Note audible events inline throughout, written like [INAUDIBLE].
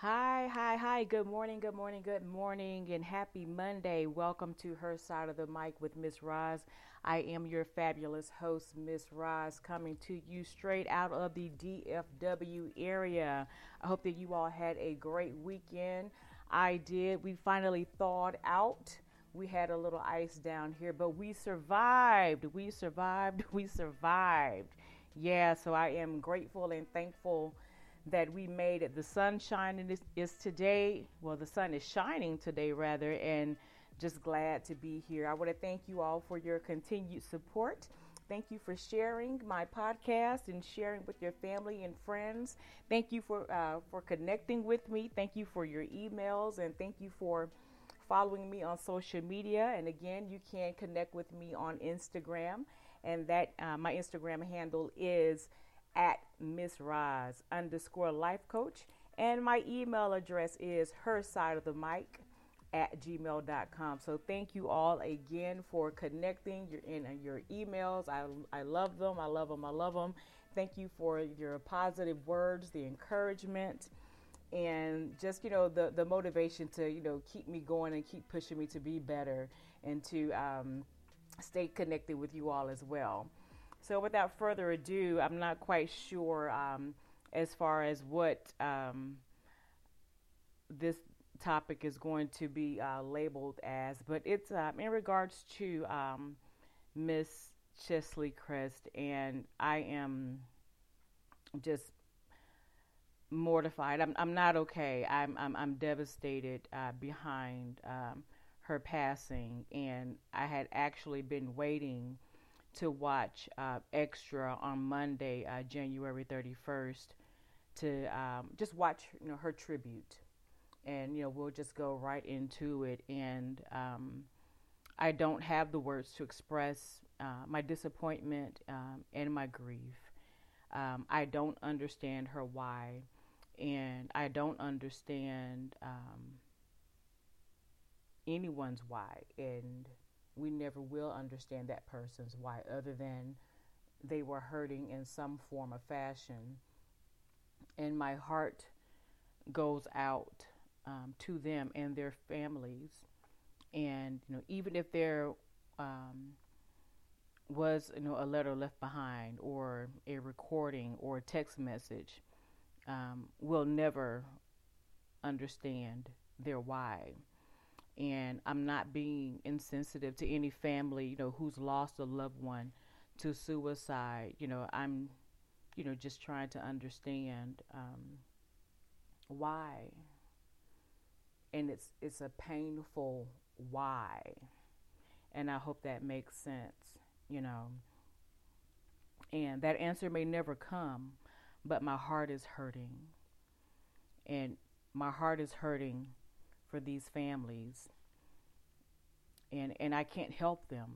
Hi, hi, hi. Good morning, good morning, good morning, and happy Monday. Welcome to Her Side of the Mic with Miss Roz. I am your fabulous host, Miss Roz, coming to you straight out of the DFW area. I hope that you all had a great weekend. I did. We finally thawed out. We had a little ice down here, but we survived. We survived. [LAUGHS] We survived. Yeah, so I am grateful and thankful that we made it. The sunshine is, is today. Well, the sun is shining today, rather, and just glad to be here. I want to thank you all for your continued support. Thank you for sharing my podcast and sharing with your family and friends. Thank you for uh, for connecting with me. Thank you for your emails and thank you for following me on social media. And again, you can connect with me on Instagram, and that uh, my Instagram handle is at Miss Roz underscore life coach. And my email address is her side of the mic at gmail.com. So thank you all again for connecting. You're in your emails. I, I love them. I love them. I love them. Thank you for your positive words, the encouragement, and just, you know, the, the motivation to, you know, keep me going and keep pushing me to be better and to um, stay connected with you all as well. So, without further ado, I'm not quite sure um, as far as what um, this topic is going to be uh, labeled as, but it's uh, in regards to um, Miss Cheslie Kryst, and I am just mortified. I'm I'm not okay. I'm I'm, I'm devastated uh, behind um, her passing, and I had actually been waiting to watch uh, Extra on Monday, uh, January 31st, to um, just watch you know her tribute, and you know we'll just go right into it. And um, I don't have the words to express uh, my disappointment um, and my grief. Um, I don't understand her why, and I don't understand um, anyone's why, and we never will understand that person's why, other than they were hurting in some form or fashion. And my heart goes out um, to them and their families. And you know, even if there um, was you know a letter left behind, or a recording, or a text message, um, we'll never understand their why and I'm not being insensitive to any family, you know, who's lost a loved one to suicide. You know, I'm, you know, just trying to understand um, why, and it's it's a painful why, and I hope that makes sense. You know, and that answer may never come, but my heart is hurting, and my heart is hurting for these families and and I can't help them.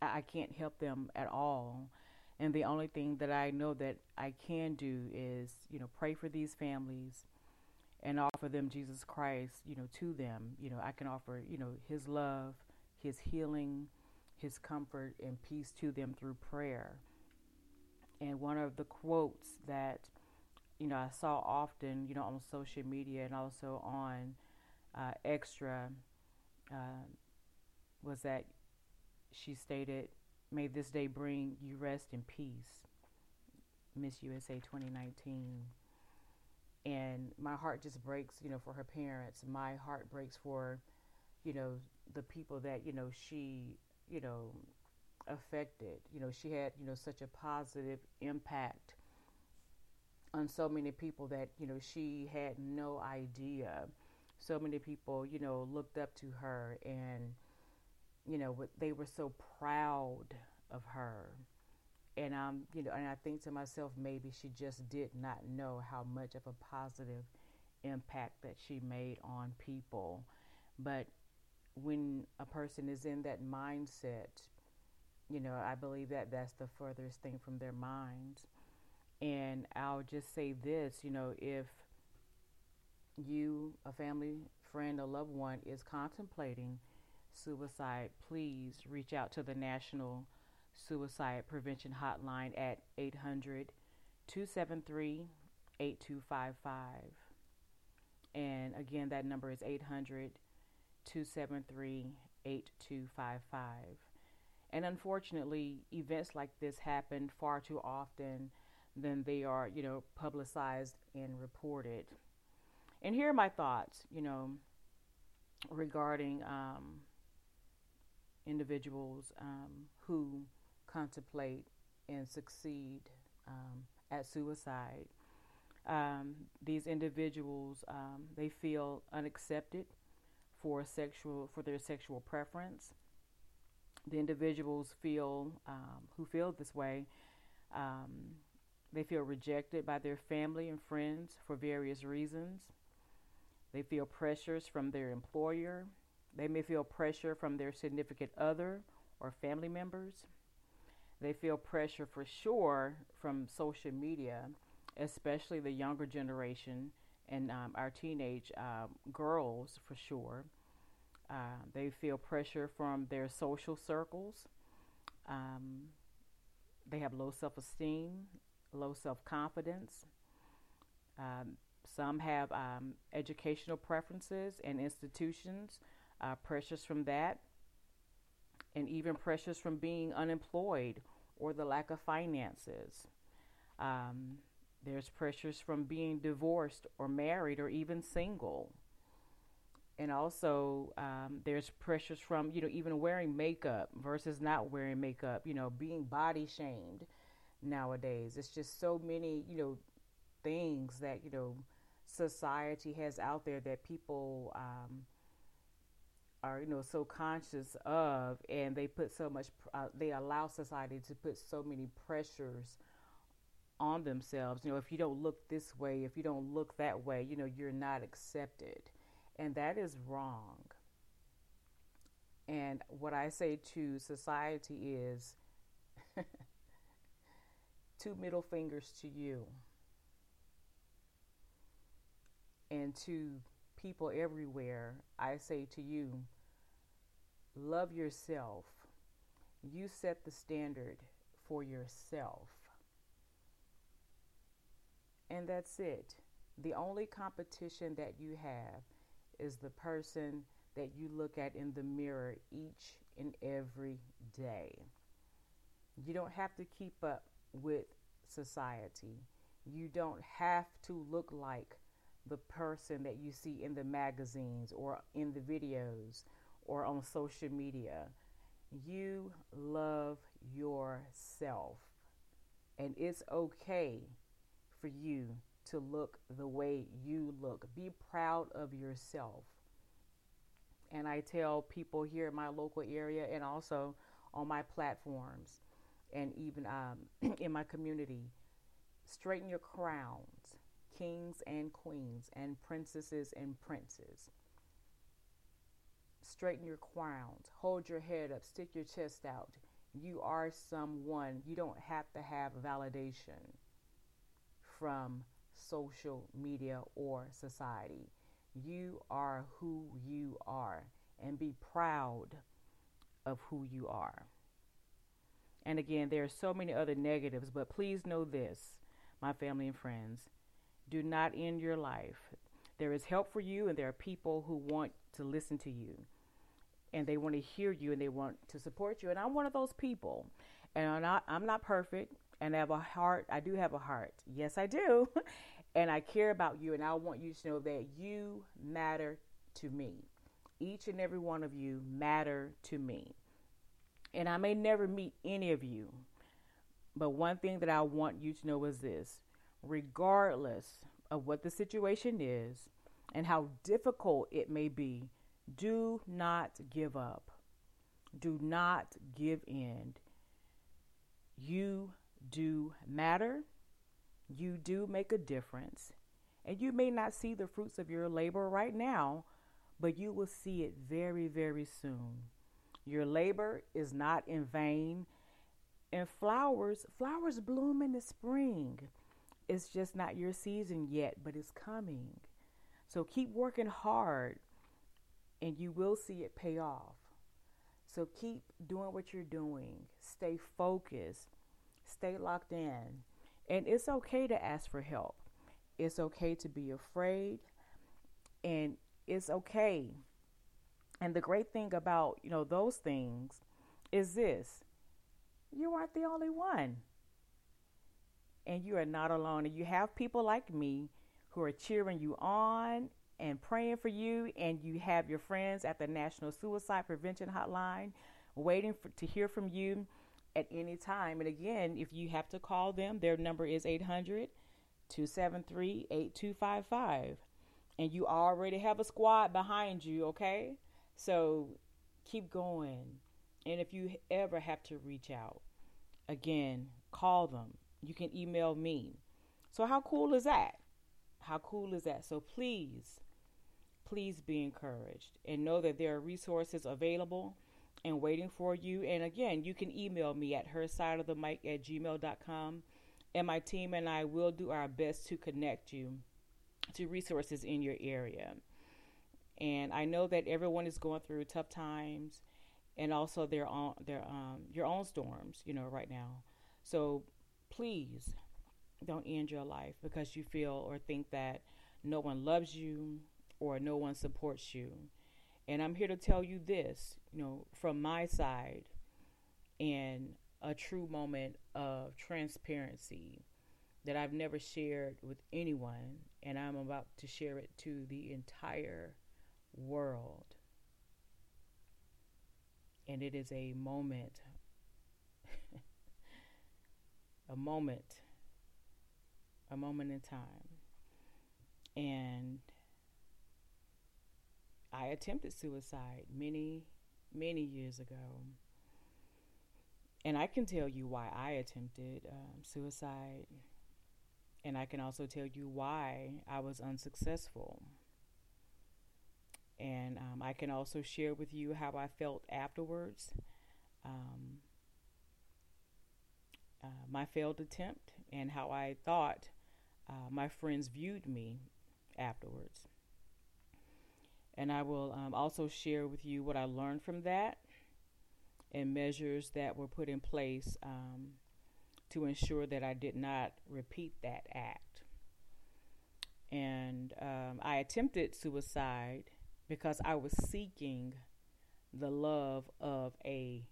I, I can't help them at all. And the only thing that I know that I can do is, you know, pray for these families and offer them Jesus Christ, you know, to them. You know, I can offer, you know, his love, his healing, his comfort and peace to them through prayer. And one of the quotes that you know, I saw often, you know, on social media and also on uh, Extra uh, was that she stated, May this day bring you rest and peace. Miss USA 2019. And my heart just breaks, you know, for her parents. My heart breaks for, you know, the people that, you know, she, you know, affected. You know, she had, you know, such a positive impact on so many people that you know she had no idea. So many people, you know, looked up to her, and you know, they were so proud of her. And I'm, you know, and I think to myself, maybe she just did not know how much of a positive impact that she made on people. But when a person is in that mindset, you know, I believe that that's the furthest thing from their minds. And I'll just say this you know, if you, a family friend, a loved one, is contemplating suicide, please reach out to the National Suicide Prevention Hotline at 800 273 8255. And again, that number is 800 273 8255. And unfortunately, events like this happen far too often than they are, you know, publicized and reported. And here are my thoughts, you know, regarding um, individuals um, who contemplate and succeed um, at suicide. Um, these individuals um, they feel unaccepted for sexual for their sexual preference. The individuals feel um, who feel this way. They feel rejected by their family and friends for various reasons. They feel pressures from their employer. They may feel pressure from their significant other or family members. They feel pressure for sure from social media, especially the younger generation and um, our teenage uh, girls for sure. Uh, they feel pressure from their social circles. Um, they have low self esteem, low self confidence. Um, some have um, educational preferences and institutions, uh, pressures from that, and even pressures from being unemployed or the lack of finances. Um, there's pressures from being divorced or married or even single. And also, um, there's pressures from, you know, even wearing makeup versus not wearing makeup, you know, being body shamed nowadays. It's just so many, you know, things that, you know, society has out there that people um, are, you know, so conscious of, and they put so much, uh, they allow society to put so many pressures on themselves. You know, if you don't look this way, if you don't look that way, you know, you're not accepted. And that is wrong. And what I say to society is [LAUGHS] two middle fingers to you and to people everywhere. I say to you, love yourself. You set the standard for yourself. And that's it. The only competition that you have is the person that you look at in the mirror each and every day. You don't have to keep up with society. You don't have to look like the person that you see in the magazines or in the videos or on social media. You love yourself. And it's okay for you to look the way you look. Be proud of yourself. And I tell people here in my local area and also on my platforms and even um, [CLEARS THROAT] in my community straighten your crowns, kings and queens, and princesses and princes. Straighten your crowns, hold your head up, stick your chest out. You are someone. You don't have to have validation from social media or society. You are who you are and be proud of who you are. And again, there are so many other negatives, but please know this, my family and friends. Do not end your life. There is help for you, and there are people who want to listen to you, and they want to hear you, and they want to support you. And I'm one of those people. And I'm not, I'm not perfect, and I have a heart. I do have a heart. Yes, I do. [LAUGHS] and I care about you, and I want you to know that you matter to me. Each and every one of you matter to me. And I may never meet any of you, but one thing that I want you to know is this regardless of what the situation is and how difficult it may be, do not give up. Do not give in. You do matter you do make a difference. And you may not see the fruits of your labor right now, but you will see it very, very soon. Your labor is not in vain. And flowers, flowers bloom in the spring. It's just not your season yet, but it's coming. So keep working hard and you will see it pay off. So keep doing what you're doing. Stay focused. Stay locked in. And it's okay to ask for help. It's okay to be afraid. And it's okay. And the great thing about, you know, those things is this you aren't the only one. And you are not alone. And you have people like me who are cheering you on and praying for you. And you have your friends at the National Suicide Prevention Hotline waiting for, to hear from you at any time. And again, if you have to call them, their number is 800 273 8255. And you already have a squad behind you, okay? So keep going. And if you ever have to reach out, again, call them. You can email me. So, how cool is that? How cool is that? So, please, please be encouraged and know that there are resources available and waiting for you. And again, you can email me at her side of the mic at gmail.com. And my team and I will do our best to connect you to resources in your area. And I know that everyone is going through tough times and also their own their um your own storms, you know, right now. So please don't end your life because you feel or think that no one loves you or no one supports you. And I'm here to tell you this, you know, from my side in a true moment of transparency that I've never shared with anyone, and I'm about to share it to the entire world. And it is a moment, [LAUGHS] a moment, a moment in time. And I attempted suicide many, many years ago. And I can tell you why I attempted um, suicide. And I can also tell you why I was unsuccessful. And um, I can also share with you how I felt afterwards. Um, uh, my failed attempt and how I thought uh, my friends viewed me afterwards. And I will um, also share with you what I learned from that and measures that were put in place um, to ensure that I did not repeat that act. And um, I attempted suicide because I was seeking the love of a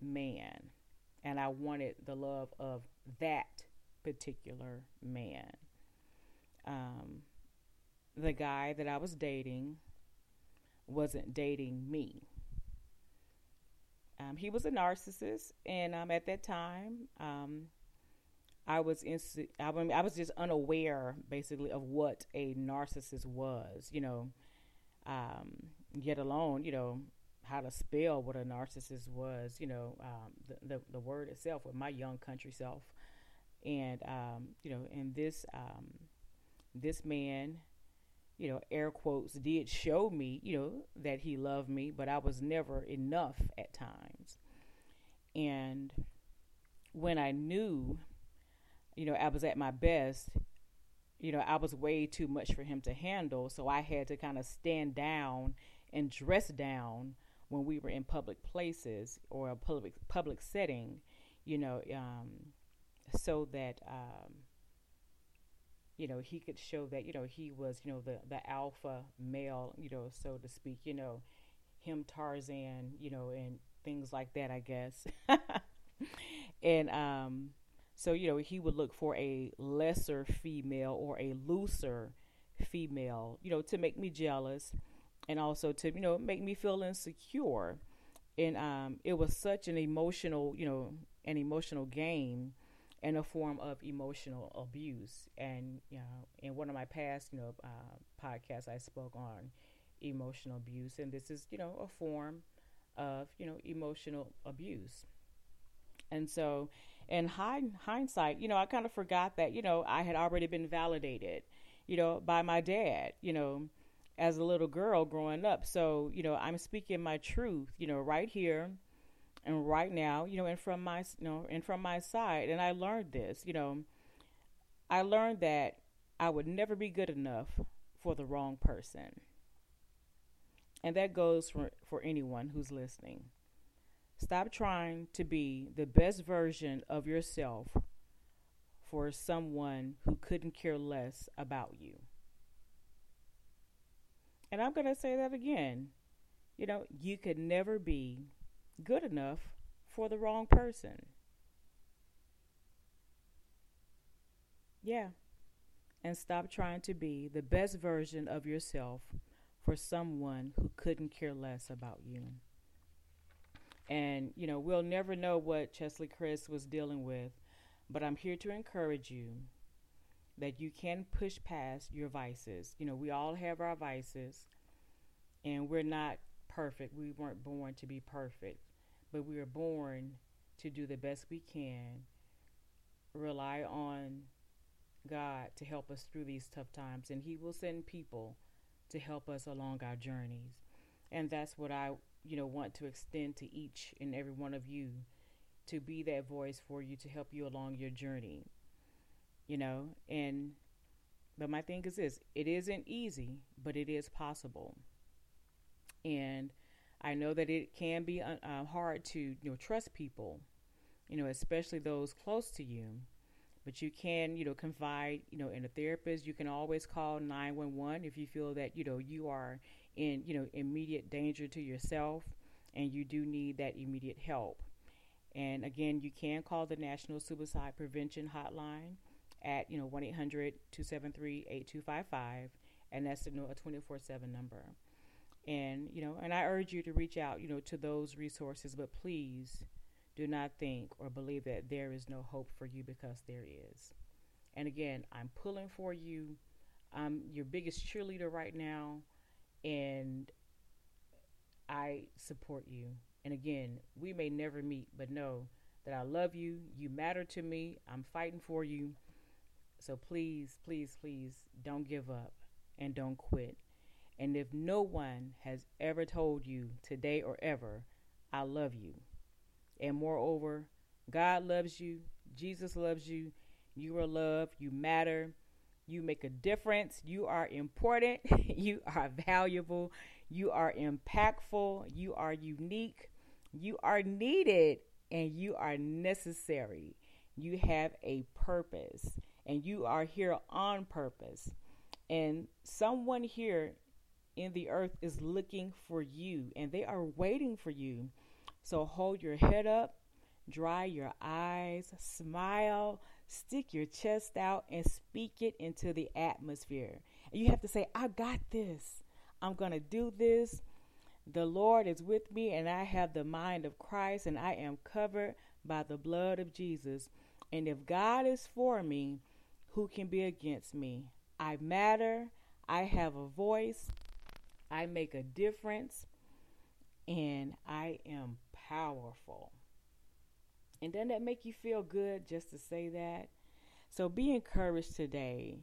man. And I wanted the love of that particular man. Um, the guy that I was dating wasn't dating me. Um, he was a narcissist, and um, at that time, um, I was I, I was just unaware, basically, of what a narcissist was. You know, um, yet alone, you know, how to spell what a narcissist was. You know, um, the, the, the word itself with my young country self, and um, you know, and this this man you know, air quotes, did show me, you know, that he loved me, but I was never enough at times. And when I knew, you know, I was at my best, you know, I was way too much for him to handle. So I had to kind of stand down and dress down when we were in public places or a public public setting, you know, um, so that um, you know, he could show that, you know, he was, you know, the, the alpha male, you know, so to speak, you know, him Tarzan, you know, and things like that, I guess. [LAUGHS] and um, so, you know, he would look for a lesser female or a looser female, you know, to make me jealous and also to, you know, make me feel insecure. And um, it was such an emotional, you know, an emotional game and a form of emotional abuse. And you know, in one of my past, you know, uh, podcasts, I spoke on emotional abuse, and this is, you know, a form of, you know, emotional abuse. And so, in hindsight, you know, I kind of forgot that, you know, I had already been validated, you know, by my dad, you know, as a little girl growing up. So, you know, I'm speaking my truth, you know, right here and right now, you know, and from my, you know, and from my side, and I learned this, you know, I learned that I would never be good enough for the wrong person. And that goes for, for anyone who's listening. Stop trying to be the best version of yourself for someone who couldn't care less about you. And I'm going to say that again. You know, you could never be good enough for the wrong person. Yeah. And stop trying to be the best version of yourself for someone who couldn't care less about you. And, you know, we'll never know what Cheslie Kryst was dealing with, but I'm here to encourage you that you can push past your vices. You know, we all have our vices, and we're not perfect. We weren't born to be perfect, but we were born to do the best we can, rely on God to help us through these tough times, and He will send people to help us along our journeys. And that's what I, you know, want to extend to each and every one of you to be that voice for you to help you along your journey. You know, and but my thing is this, it isn't easy, but it is possible. And I know that it can be uh, hard to, you know, trust people, you know, especially those close to you but you can you know confide you know in a therapist. You can always call 911 if you feel that you know you are in you know immediate danger to yourself and you do need that immediate help. And again you can call the national suicide prevention hotline at you know 1-800-273-8255 and that's you know, a 24-7 number. And you know and i urge you to reach out you know to those resources but please do not think or believe that there is no hope for you because there is. And again, I'm pulling for you. I'm your biggest cheerleader right now, and I support you. And again, we may never meet, but know that I love you. You matter to me. I'm fighting for you. So please, please, please don't give up and don't quit. And if no one has ever told you today or ever, I love you, and moreover, God loves you, Jesus loves you, you are loved, you matter, you make a difference, you are important, [LAUGHS] you are valuable, you are impactful, you are unique, you are needed, and you are necessary. You have a purpose, and you are here on purpose. And someone here in the earth is looking for you, and they are waiting for you so hold your head up, dry your eyes, smile, stick your chest out, and speak it into the atmosphere. And you have to say, I got this. I'm going to do this. The Lord is with me, and I have the mind of Christ, and I am covered by the blood of Jesus. And if God is for me, who can be against me? I matter. I have a voice. I make a difference. And I am powerful. And doesn't that make you feel good just to say that? So be encouraged today.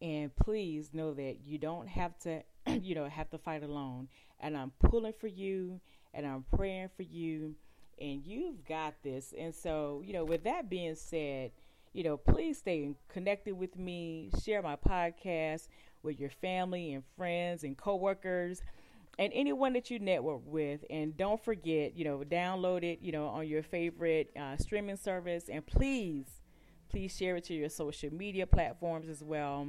And please know that you don't have to, [CLEARS THROAT] you know, have to fight alone. And I'm pulling for you and I'm praying for you. And you've got this. And so, you know, with that being said, you know, please stay connected with me. Share my podcast with your family and friends and coworkers and anyone that you network with. And don't forget, you know, download it, you know, on your favorite uh, streaming service. And please, please share it to your social media platforms as well.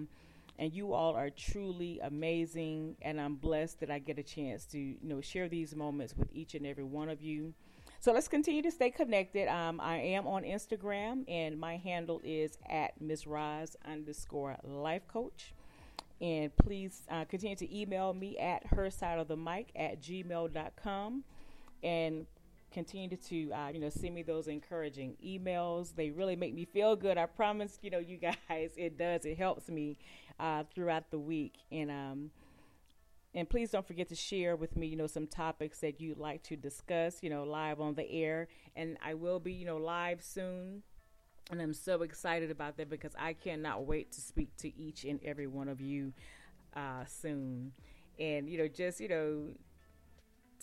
And you all are truly amazing. And I'm blessed that I get a chance to, you know, share these moments with each and every one of you. So let's continue to stay connected. Um, I am on Instagram, and my handle is at Ms. Roz underscore life coach. And please uh, continue to email me at her side of the mic at gmail.com and continue to uh, you know send me those encouraging emails. They really make me feel good i promise. You know you [LAUGHS] guys it does. It helps me uh, throughout the week. And um and please don't forget to share with me you know some topics that you'd like to discuss you know live on the air. And i will be you know live soon and I'm so excited about that because I cannot wait to speak to each and every one of you uh, soon. And, you know, just, you know,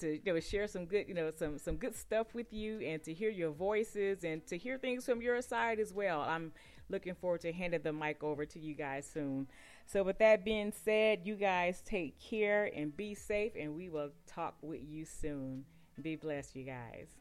to you know share some good you know some some good stuff with you and to hear your voices and to hear things from your side as well. I'm looking forward to handing the mic over to you guys soon. So with that being said you guys take care and be safe and we will talk with you soon. Be blessed you guys